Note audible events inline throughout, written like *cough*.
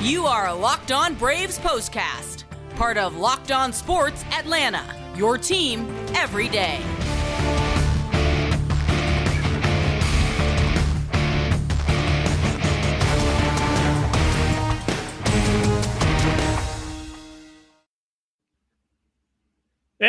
You are a Locked On Braves postcast, part of Locked On Sports Atlanta, your team every day.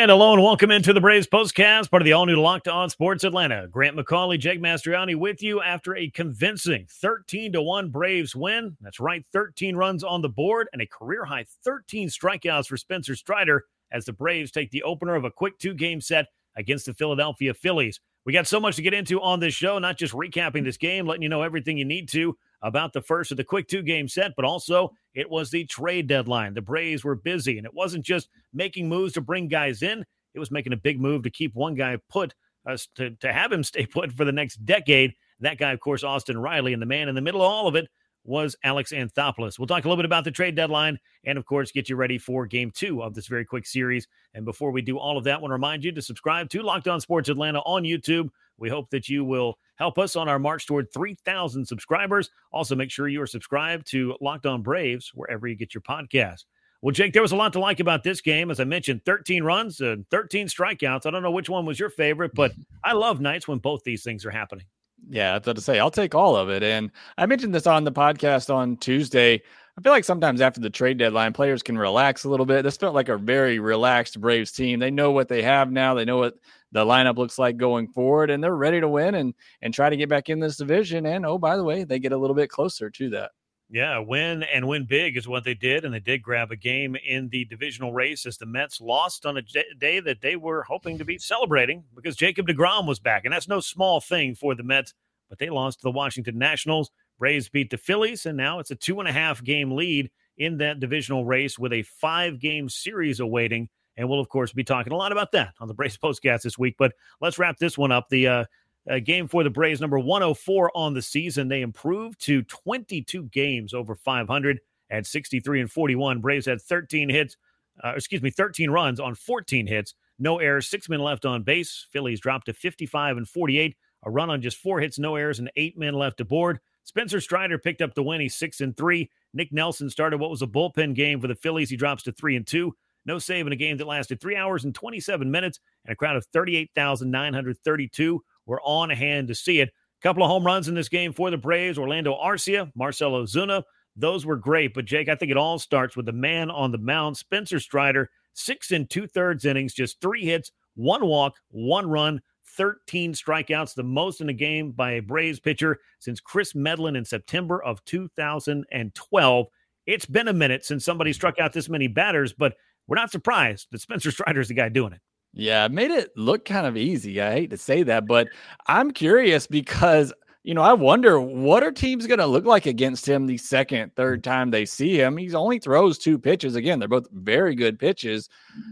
And and welcome into the Braves Postcast, part of the all new Locked On Sports Atlanta. Grant McAuley, Jake Mastriani with you after a convincing 13 to 1 Braves win. That's right, 13 runs on the board and a career high 13 strikeouts for Spencer Strider as the Braves take the opener of a quick two game set against the Philadelphia Phillies. We got so much to get into on this show, not just recapping this game, letting you know everything you need to about the first of the quick two game set, but also it was the trade deadline. The Braves were busy, and it wasn't just making moves to bring guys in, it was making a big move to keep one guy put, uh, to, to have him *laughs* stay put for the next decade. That guy, of course, Austin Riley, and the man in the middle of all of it was Alex Anthopoulos. We'll talk a little bit about the trade deadline and, of course, get you ready for game two of this very quick series. And before we do all of that, I want to remind you to subscribe to Locked On Sports Atlanta on YouTube. We hope that you will help us on our march toward 3,000 subscribers. Also, make sure you are subscribed to Locked On Braves wherever you get your podcast. Well, Jake, there was a lot to like about this game. As I mentioned, 13 runs and 13 strikeouts. I don't know which one was your favorite, but I love nights when both these things are happening. Yeah, that's what to say. I'll take all of it. And I mentioned this on the podcast on Tuesday. I feel like sometimes after the trade deadline, players can relax a little bit. This felt like a very relaxed Braves team. They know what they have now. They know what the lineup looks like going forward, and they're ready to win and and try to get back in this division. And oh, by the way, they get a little bit closer to that. Yeah, win and win big is what they did, and they did grab a game in the divisional race as the Mets lost on a day that they were hoping to be celebrating because Jacob DeGrom was back, and that's no small thing for the Mets. But they lost to the Washington Nationals. Braves beat the Phillies, and now it's a two and a half game lead in that divisional race with a five game series awaiting. And we'll, of course, be talking a lot about that on the Braves postcast this week. But let's wrap this one up. The uh, uh, game for the Braves, number 104 on the season. They improved to 22 games over 500 at 63 and 41. Braves had 13 hits, uh, excuse me, 13 runs on 14 hits, no errors, six men left on base. Phillies dropped to 55 and 48, a run on just four hits, no errors, and eight men left aboard. Spencer Strider picked up the win. He's six and three. Nick Nelson started what was a bullpen game for the Phillies. He drops to three and two. No save in a game that lasted three hours and 27 minutes, and a crowd of 38,932 were on hand to see it. A couple of home runs in this game for the Braves. Orlando Arcia, Marcell Ozuna. Those were great. But, Jake, I think it all starts with the man on the mound, Spencer Strider, six and two thirds innings, just three hits, one walk, one run, 13 strikeouts, the most in a game by a Braves pitcher since Chris Medlen in September of 2012. It's been a minute since somebody struck out this many batters, but we're not surprised that Spencer Strider is the guy doing it. Yeah, made it look kind of easy. I hate to say that, but I'm curious because you know, I wonder what are teams going to look like against him the second, hmm. third time they see him. He only throws two pitches. Again, they're both very good pitches.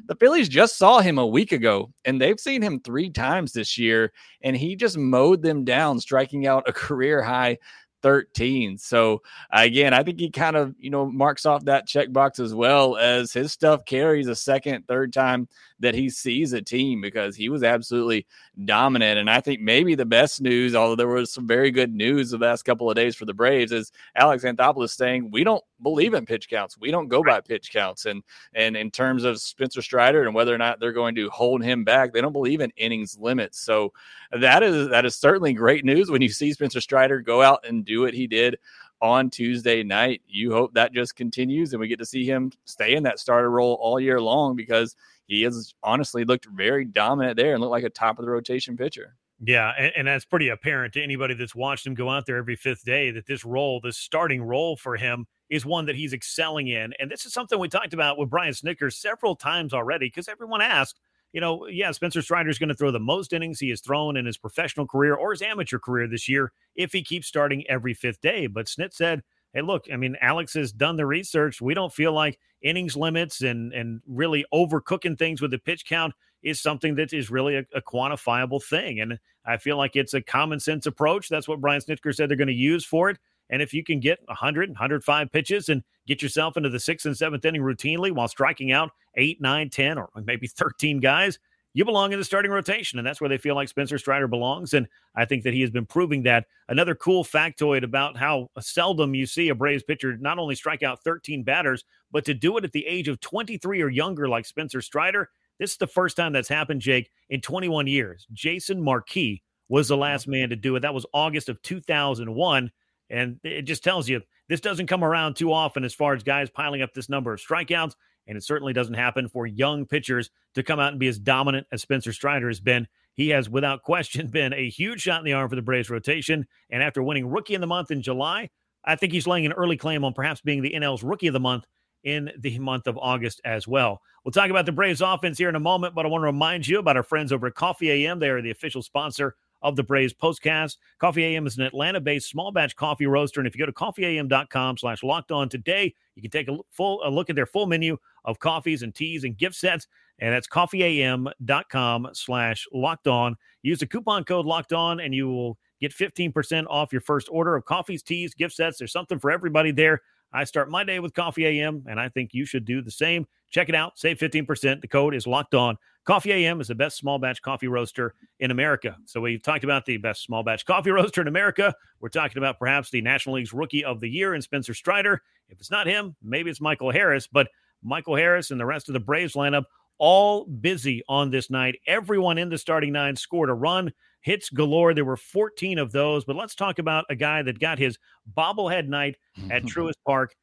The Phillies just saw him a week ago, and they've seen him three times this year, and he just mowed them down, striking out a *laughs* career high 13. So again, I think he kind of, you know, marks off that checkbox as well as his stuff carries a second, third time that he sees a team because he was absolutely dominant. And I think maybe the best news, although there was some very good news the last couple of days for the Braves, is Alex Anthopoulos saying we don't believe in pitch counts. We don't go by pitch counts. And and in terms of Spencer Strider and whether or not they're going to hold him back, they don't believe in innings limits. So that is that is certainly great news when you see Spencer Strider go out and do what he did on Tuesday night. You hope that just continues and we get to see him stay in that starter role all year long because he has honestly looked very dominant there and looked like a top of the rotation pitcher. Yeah, and, and, that's pretty apparent to anybody that's watched him go out there every fifth day that this role, this starting role for him, is one that he's excelling in. And this is something we talked about with Brian Snitker several times already because everyone asked, you know, yeah, Spencer Strider is going to throw the most innings he has thrown in his professional career or his amateur career this year if he keeps starting every fifth day. But Snit said, hey, look, I mean, Alex has done the research. We don't feel like innings limits and and really overcooking things with the pitch count is something that is really a, a quantifiable thing. And I feel like it's a common sense approach. That's what Brian Snitker said they're going to use for it. And if you can get 100, 105 pitches and get yourself into the sixth and seventh inning routinely while striking out eight, nine, 10, or maybe 13 guys, you belong in the starting rotation. And that's where they feel like Spencer Strider belongs. And I think that he has been proving that. Another cool factoid about how seldom you see a Braves pitcher not only strike out 13 batters, but to do it at the age of 23 or younger, like Spencer Strider. This is the first time that's happened, Jake, in 21 years. Jason Marquis was the last man to do it. That was August of 2001. And it just tells you this doesn't come around too often as far as guys piling up this number of strikeouts. And it certainly doesn't happen for young pitchers to come out and be as dominant as Spencer Strider has been. He has, without *laughs* question, been a huge shot in the arm for the Braves rotation. And after winning Rookie of the Month in July, I think he's laying an early claim on perhaps being the NL's Rookie of the Month in the month of August as well. We'll talk about the Braves offense here in a moment, but I want to remind you about our friends over at Coffee AM. They are the official sponsor of the Braves postcast. Coffee AM is an Atlanta-based small batch coffee roaster, and if you go to coffeeam.com slash locked on today, you can take a full a look at their full menu of coffees and teas and gift sets, and that's coffeeam.com slash locked on. Use the coupon code locked on, and you will get 15% off your first order of coffees, teas, gift sets. There's something for everybody there. I start my day with Coffee AM, and I think you should do the same. Check it out. Save 15%. The code is locked on. Coffee AM is the best small batch coffee roaster in America. So we've talked about the best small batch coffee *laughs* roaster in America. We're talking about perhaps the National League's Rookie of the Year in Spencer Strider. If it's not him, maybe it's Michael Harris. But Michael Harris and the rest of the Braves lineup all busy on this night. Everyone in the starting nine scored a run. Hits galore. There were 14 of those. But let's talk about a guy that got his bobblehead night at *laughs* Truist Park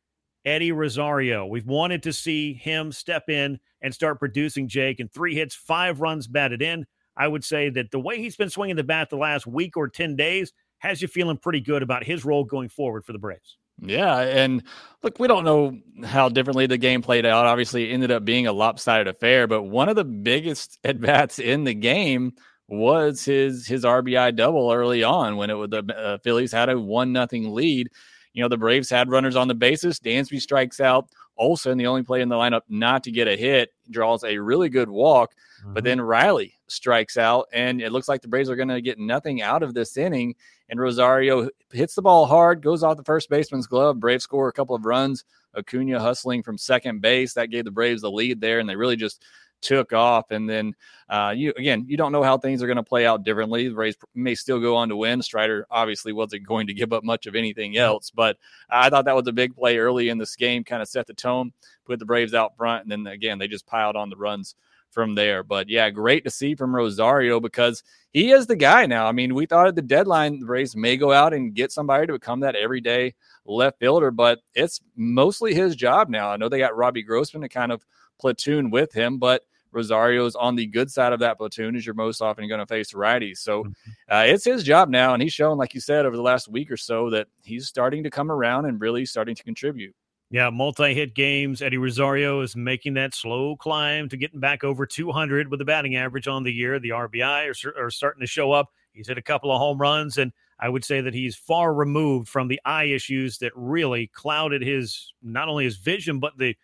Eddie Rosario. We've wanted to see him step in and start producing, Jake, and three hits, five runs batted in. I would say that the way he's been swinging the bat the last week or 10 days has you feeling pretty good about his role going forward for the Braves. Yeah, and look, we don't know how differently the game played out. Obviously, it ended up being a lopsided affair, but one of the biggest at bats in the game was his his RBI double early on when it was the uh, Phillies had a one nothing lead. You know, the Braves had runners on the bases. Dansby strikes out. Olson, the only player in the lineup not to get a hit, draws a really good walk. Mm-hmm. But then Riley strikes out, and it looks like the Braves are going to get nothing out of this inning. And Rosario hits the ball hard, goes off the first baseman's glove. Braves score a couple of runs. Acuna hustling from second base. That gave the Braves the lead there, and they really just took off. And then uh, you again, you don't know how things are going to play out differently. The Rays may still go on to win. Strider obviously wasn't going to give up much of anything else, but I thought that was a big play early in this game, kind of set the tone, put the Braves out front, and then again they just piled on the runs from there. But yeah, great to see from Rosario because he is the guy now. I mean, we thought at the deadline the Braves may go out and get somebody to become that everyday left fielder, but it's mostly his job now. I know they got Robbie Grossman to kind of platoon with him, but Rosario's on the good side of that platoon as you're most often going to face righties. So mm-hmm. uh, it's his job now. And he's shown, like you said, over the last week or so that he's starting to come around and really starting to contribute. Yeah, multi hit games. Eddie Rosario is making that slow climb to getting back over 200 with the batting average on the year. The RBI are, are starting to show up. He's hit a couple of home runs, and I would say that he's far removed from the eye issues that really clouded his not only his vision but the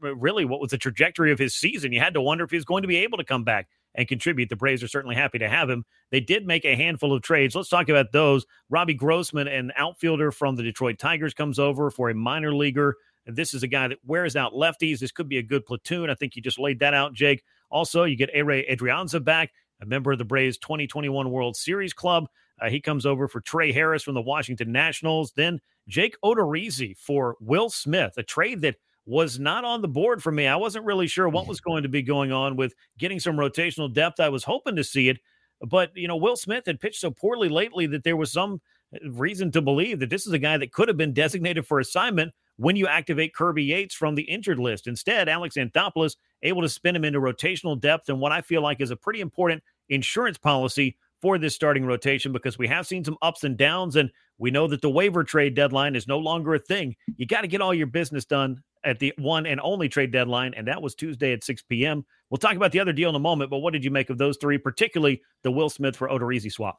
really what was the trajectory of his season. You had to wonder if he was going to be able to come back and contribute. The Braves are certainly happy to have him. They did make a handful of trades. Let's talk about those. Robbie Grossman, an outfielder from the Detroit Tigers, comes over for a minor leaguer. This is a guy that wears out lefties. This could be a good platoon. I think you just laid that out, Jake. Also, you get Ehire Adrianza back, a member of the Braves 2021 World Series Club. Uh, he comes over for Trey Harris from the Washington Nationals. Then Jake Odorizzi for Will Smith, a trade that – was not on the board for me. I wasn't really sure what was going to be going on with getting some rotational depth. I was hoping to see it, but you know, Will Smith had pitched so poorly lately that there was some uh, reason to believe that this is a guy that could have been designated for assignment when you activate Kirby Yates from the injured list. Instead, Alex Anthopoulos able to spin him into rotational depth and what I feel like is a pretty important insurance policy for this starting rotation because we have seen some ups and downs and we know that the waiver trade deadline is no longer a thing. You got to get all your business done at the one and only trade deadline, and that was Tuesday at 6 p.m. We'll talk about the other deal in a moment, but what did you make of those three, particularly the Will Smith for Odorizzi swap?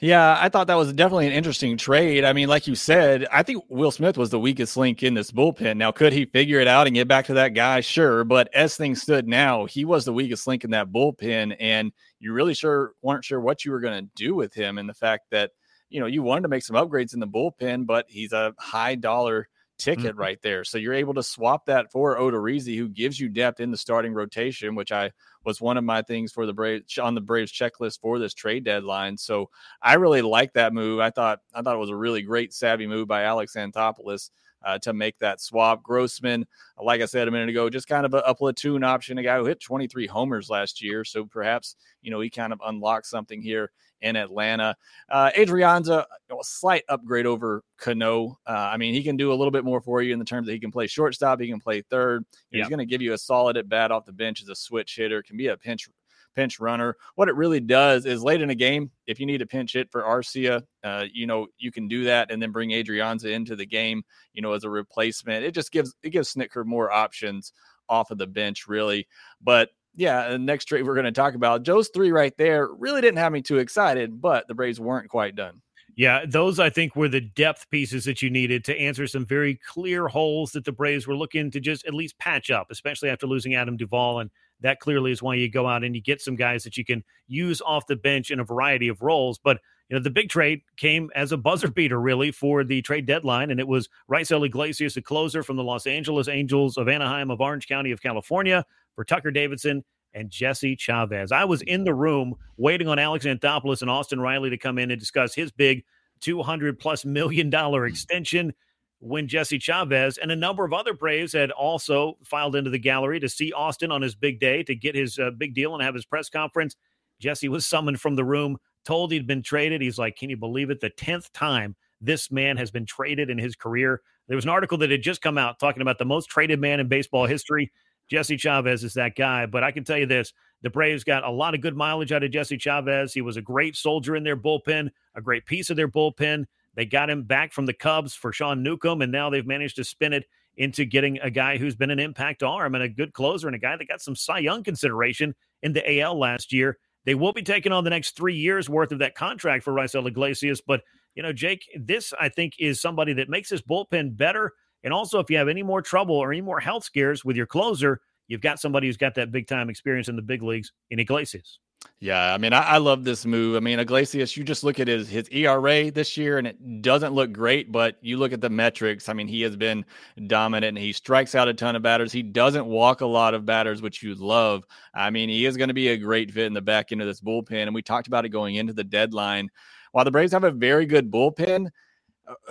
Yeah, I thought that was definitely an interesting trade. I mean, like you said, I think Will Smith was the weakest link in this bullpen. Now, could he figure it out and get back to that guy? Sure. But as things stood now, he was the weakest link in that bullpen. And you really sure weren't sure what you were going to do with him. And the fact that, you know, you wanted to make some upgrades in the bullpen, but he's a high dollar ticket mm-hmm. right there. So you're able to swap that for Odorizzi, who gives you depth in the starting rotation, which I was one of my things for the Braves on the Braves checklist for this trade deadline. So I really like that move. I thought I thought it was a really great savvy move by Alex Anthopoulos uh, to make that swap. Grossman, like I said a minute ago, just kind of a, a, platoon option, a guy who hit 23 homers last year. So perhaps, you know, he kind of unlocked something here in Atlanta. Uh, Adrianza, a slight upgrade over Cano. Uh, I mean, he can do a little bit more for you in the terms that he can play shortstop, he can play third. Yep. He's going to give you a solid at bat off the bench as a switch hitter, can be a pinch pinch runner. What it really does is late in a game, if you need a pinch hit for Arcia, uh, you know, you can do that and then bring Adrianza into the game, you know, as a replacement. It just gives it gives Snitker more options off of the bench, really. But yeah, the next trade we're going to talk about, Joe's three right there really didn't have me too excited, but the Braves weren't quite done. Yeah, those I think were the depth pieces that you needed to answer some very clear holes that the Braves were looking to just at least patch up, especially after losing Adam Duvall and that clearly is why you go out and you get some guys that you can use off the bench in a variety of roles. But you know, the big trade came as a buzzer beater, really, for the trade deadline, and it was Raisel Iglesias, a closer from the Los Angeles Angels of Anaheim of Orange County of California, for Tucker Davidson and Jesse Chavez. I was in the room waiting on Alex Anthopoulos and Austin Riley to come in and discuss his big 200 plus million dollar extension when Jesse Chavez and a number of other Braves had also filed into the gallery to see Austin on his big day to get his uh, big deal and have his press conference. Jesse was summoned from the room, told he'd been traded. He's like, Can you believe it? The 10th time this man has been traded in his career. There was an article that had just come out talking about the most traded man in baseball history. Jesse Chavez is that guy. But I can tell you this the Braves got a lot of good mileage out of Jesse Chavez. He was a great soldier in their bullpen, a great piece of their bullpen. They got him back from the Cubs for Sean Newcomb, and now they've managed to spin it into getting a guy who's been an impact arm and a good closer and a guy that got some Cy Young consideration in the AL last year. They will be taking on the next three years worth of that contract for Raisel Iglesias. But, you know, Jake, this I think is somebody that makes this bullpen better. And also, if you have any more trouble or any more health scares with your closer, you've got somebody who's got that big time experience in the big leagues in Iglesias. Yeah, I mean, I, I, love this move. I mean, Iglesias, you just look at his his ERA this year, and it doesn't look great. But you look at the metrics. I mean, he has been dominant. And he strikes out a ton of batters. He doesn't walk a lot of batters, which you love. I mean, he is going to be a great fit in the back end of this bullpen. And we talked about it going into the deadline. While the Braves have a very good bullpen,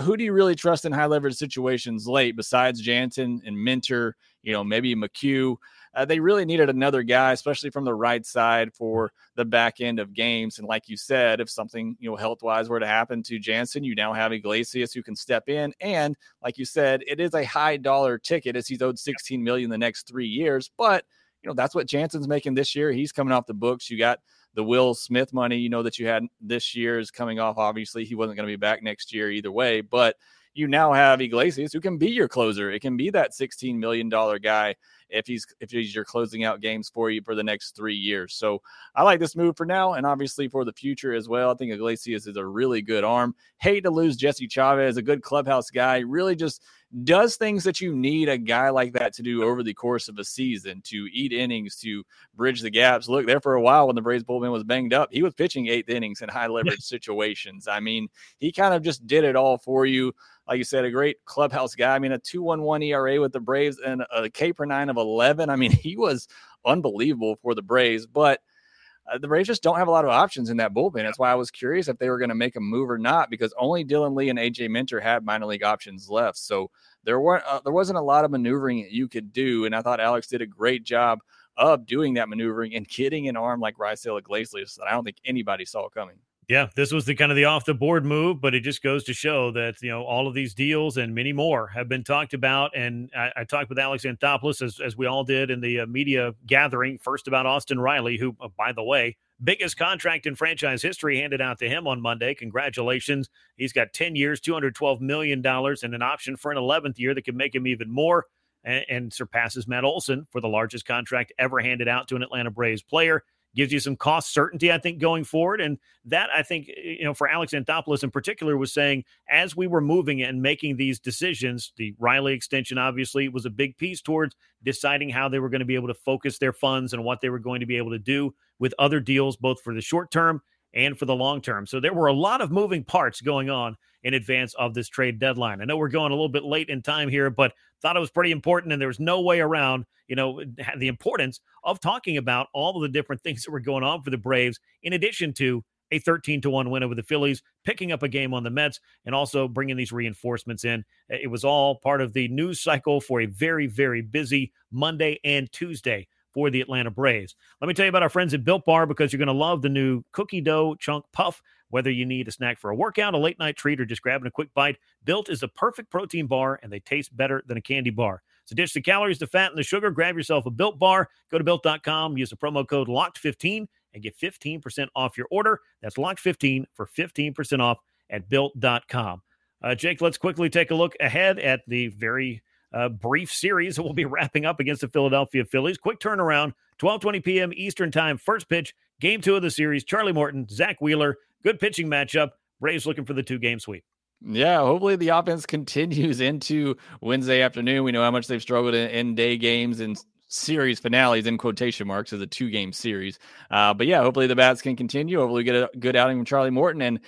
who do you really trust in high leverage situations late besides Jansen and Minter? You know, maybe McHugh uh, they really needed another guy, especially from the right side for the back end of games. And like you said, if something you know health wise were to happen to Jansen, you now have Iglesias who can step in. And like you said, it is a high dollar ticket as he's owed 16 million the next three years. But you know that's what Jansen's making this year. He's coming off the books. You got the Will Smith money, you know that you had this year is coming off. Obviously, he wasn't going to be back next year either way, but you now have Iglesias who can be your closer. It can be that $16 million guy if he's if he's your closing out games for you for the next three years. So I like this move for now and obviously for the future as well. I think Iglesias is a really good arm. Hate to lose Jesse Chavez, a good clubhouse guy. Really just does things that you need a guy like that to do over the course of a season to eat innings, to bridge the gaps. Look, there for a while when the Braves bullpen was banged up, he was pitching eighth innings in high *laughs* leverage situations. I mean, he kind of just did it all for you like you said, a great clubhouse guy. I mean, a 2.11 ERA with the Braves and a K per nine of 11. I mean, *laughs* he was unbelievable for the Braves, but uh, the Braves just don't have a lot of options in that bullpen. That's why I was curious if they were going to make a move or not, because only Dylan Lee and AJ Minter had minor league options left. So there weren't uh, there wasn't a lot of maneuvering that you could do, and I thought Alex did a great job of doing that maneuvering and getting an arm like Raisel Iglesias that I don't think anybody saw coming. Yeah, this was the kind of the off the board move, but it just goes to show that you know all of these deals and many more have been talked about. And I, I talked with Alex Anthopoulos as, as we all did in the uh, media gathering first about Austin Riley, who, uh, by the way, biggest contract in franchise history handed out to him on Monday. Congratulations! He's got ten years, two hundred twelve million dollars, and an option for an eleventh year that could make him even more. And, and surpasses Matt Olson for the largest contract ever handed out to an Atlanta Braves player gives you some cost certainty, I think, going forward. And that, I think, you know, for Alex Anthopoulos in particular, was saying as we were moving and making these decisions, the Riley extension obviously was a big piece towards deciding how they were going to be able to focus their funds and what they were going to be able to do with other deals, both for the short term and for the long term. So there were a lot of moving parts going on in advance of this trade deadline. I know we're going a little bit late in time here, but thought it was pretty important and there was no way around, you know, the importance of talking about all of the different *laughs* things that were going on for the Braves in addition to a 13 to 1 win over the Phillies, picking up a game on the Mets, and also bringing these reinforcements in. It was all part of the news cycle for a very, very busy Monday and Tuesday for the Atlanta Braves. Let me tell you about our friends at Built Bar because you're going to love the new cookie dough chunk puff. Whether you need a snack for a workout, a late night treat, or just grabbing a quick bite, Built is the perfect protein bar and they taste better than a candy bar. So ditch the calories, the fat, and the sugar. Grab yourself a Built Bar. Go to built.com, use the promo code LOCKED15 and get 15% off your order. That's LOCKED15 for 15% off at built.com. Uh, Jake, let's quickly take a look ahead at the very uh, brief series that we'll be *laughs* wrapping up against the Philadelphia Phillies. Quick turnaround, 12:20 p.m. Eastern Time, first pitch, game two of the series. Charlie Morton, Zack Wheeler, good pitching matchup. Braves looking for the two game sweep. Yeah, hopefully the offense *laughs* continues into Wednesday afternoon. We know how much they've struggled in, in day games and series finales in quotation marks as a two game series. Uh, but yeah, hopefully the bats can continue. Hopefully, we get a good outing from Charlie Morton and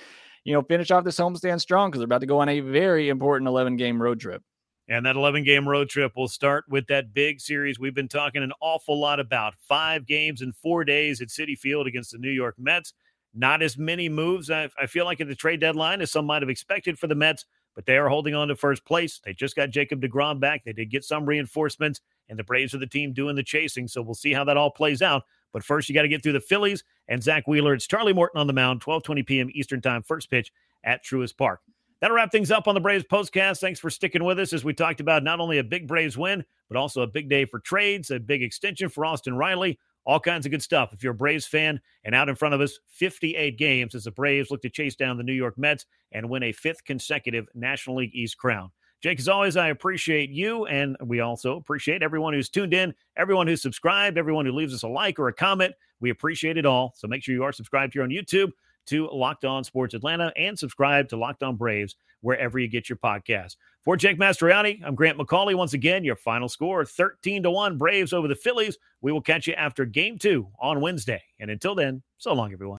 you know finish off this homestand strong because they're about to go on a very important 11 game road trip. And that 11 game road trip will start with that big series we've been talking an awful lot about. Five games in four days at Citi Field against the New York Mets. Not as many moves, I, I feel like, at the trade deadline as some might have expected for the Mets, but they are holding on to first place. They just got Jacob DeGrom back. They did get some reinforcements, and the Braves are the team doing the chasing. So we'll see how that all plays out. But first, you got to get through the Phillies and Zack Wheeler. It's Charlie Morton on the mound, 12:20 p.m. Eastern Time, first pitch at Truist Park. That'll wrap things up on the Braves postcast. Thanks for sticking with us as we talked about not only a big Braves win, but also a big day for trades, a big extension for Austin Riley, all kinds of good stuff. If you're a Braves fan and out in front of us, 58 games as the Braves look to chase down the New York Mets and win a fifth consecutive National League East crown. Jake, as always, I appreciate you, and we also appreciate everyone who's tuned in, everyone who's subscribed, everyone who leaves us a like or a comment. We appreciate it all. So make sure you are subscribed here on YouTube to Locked On Sports Atlanta and subscribe to Locked On Braves wherever you get your podcast. For Jake Mastriani, I'm Grant McAuley. Once again, your final score 13 to 1 Braves over the Phillies. We will catch you after game two on Wednesday. And until then, so long, everyone.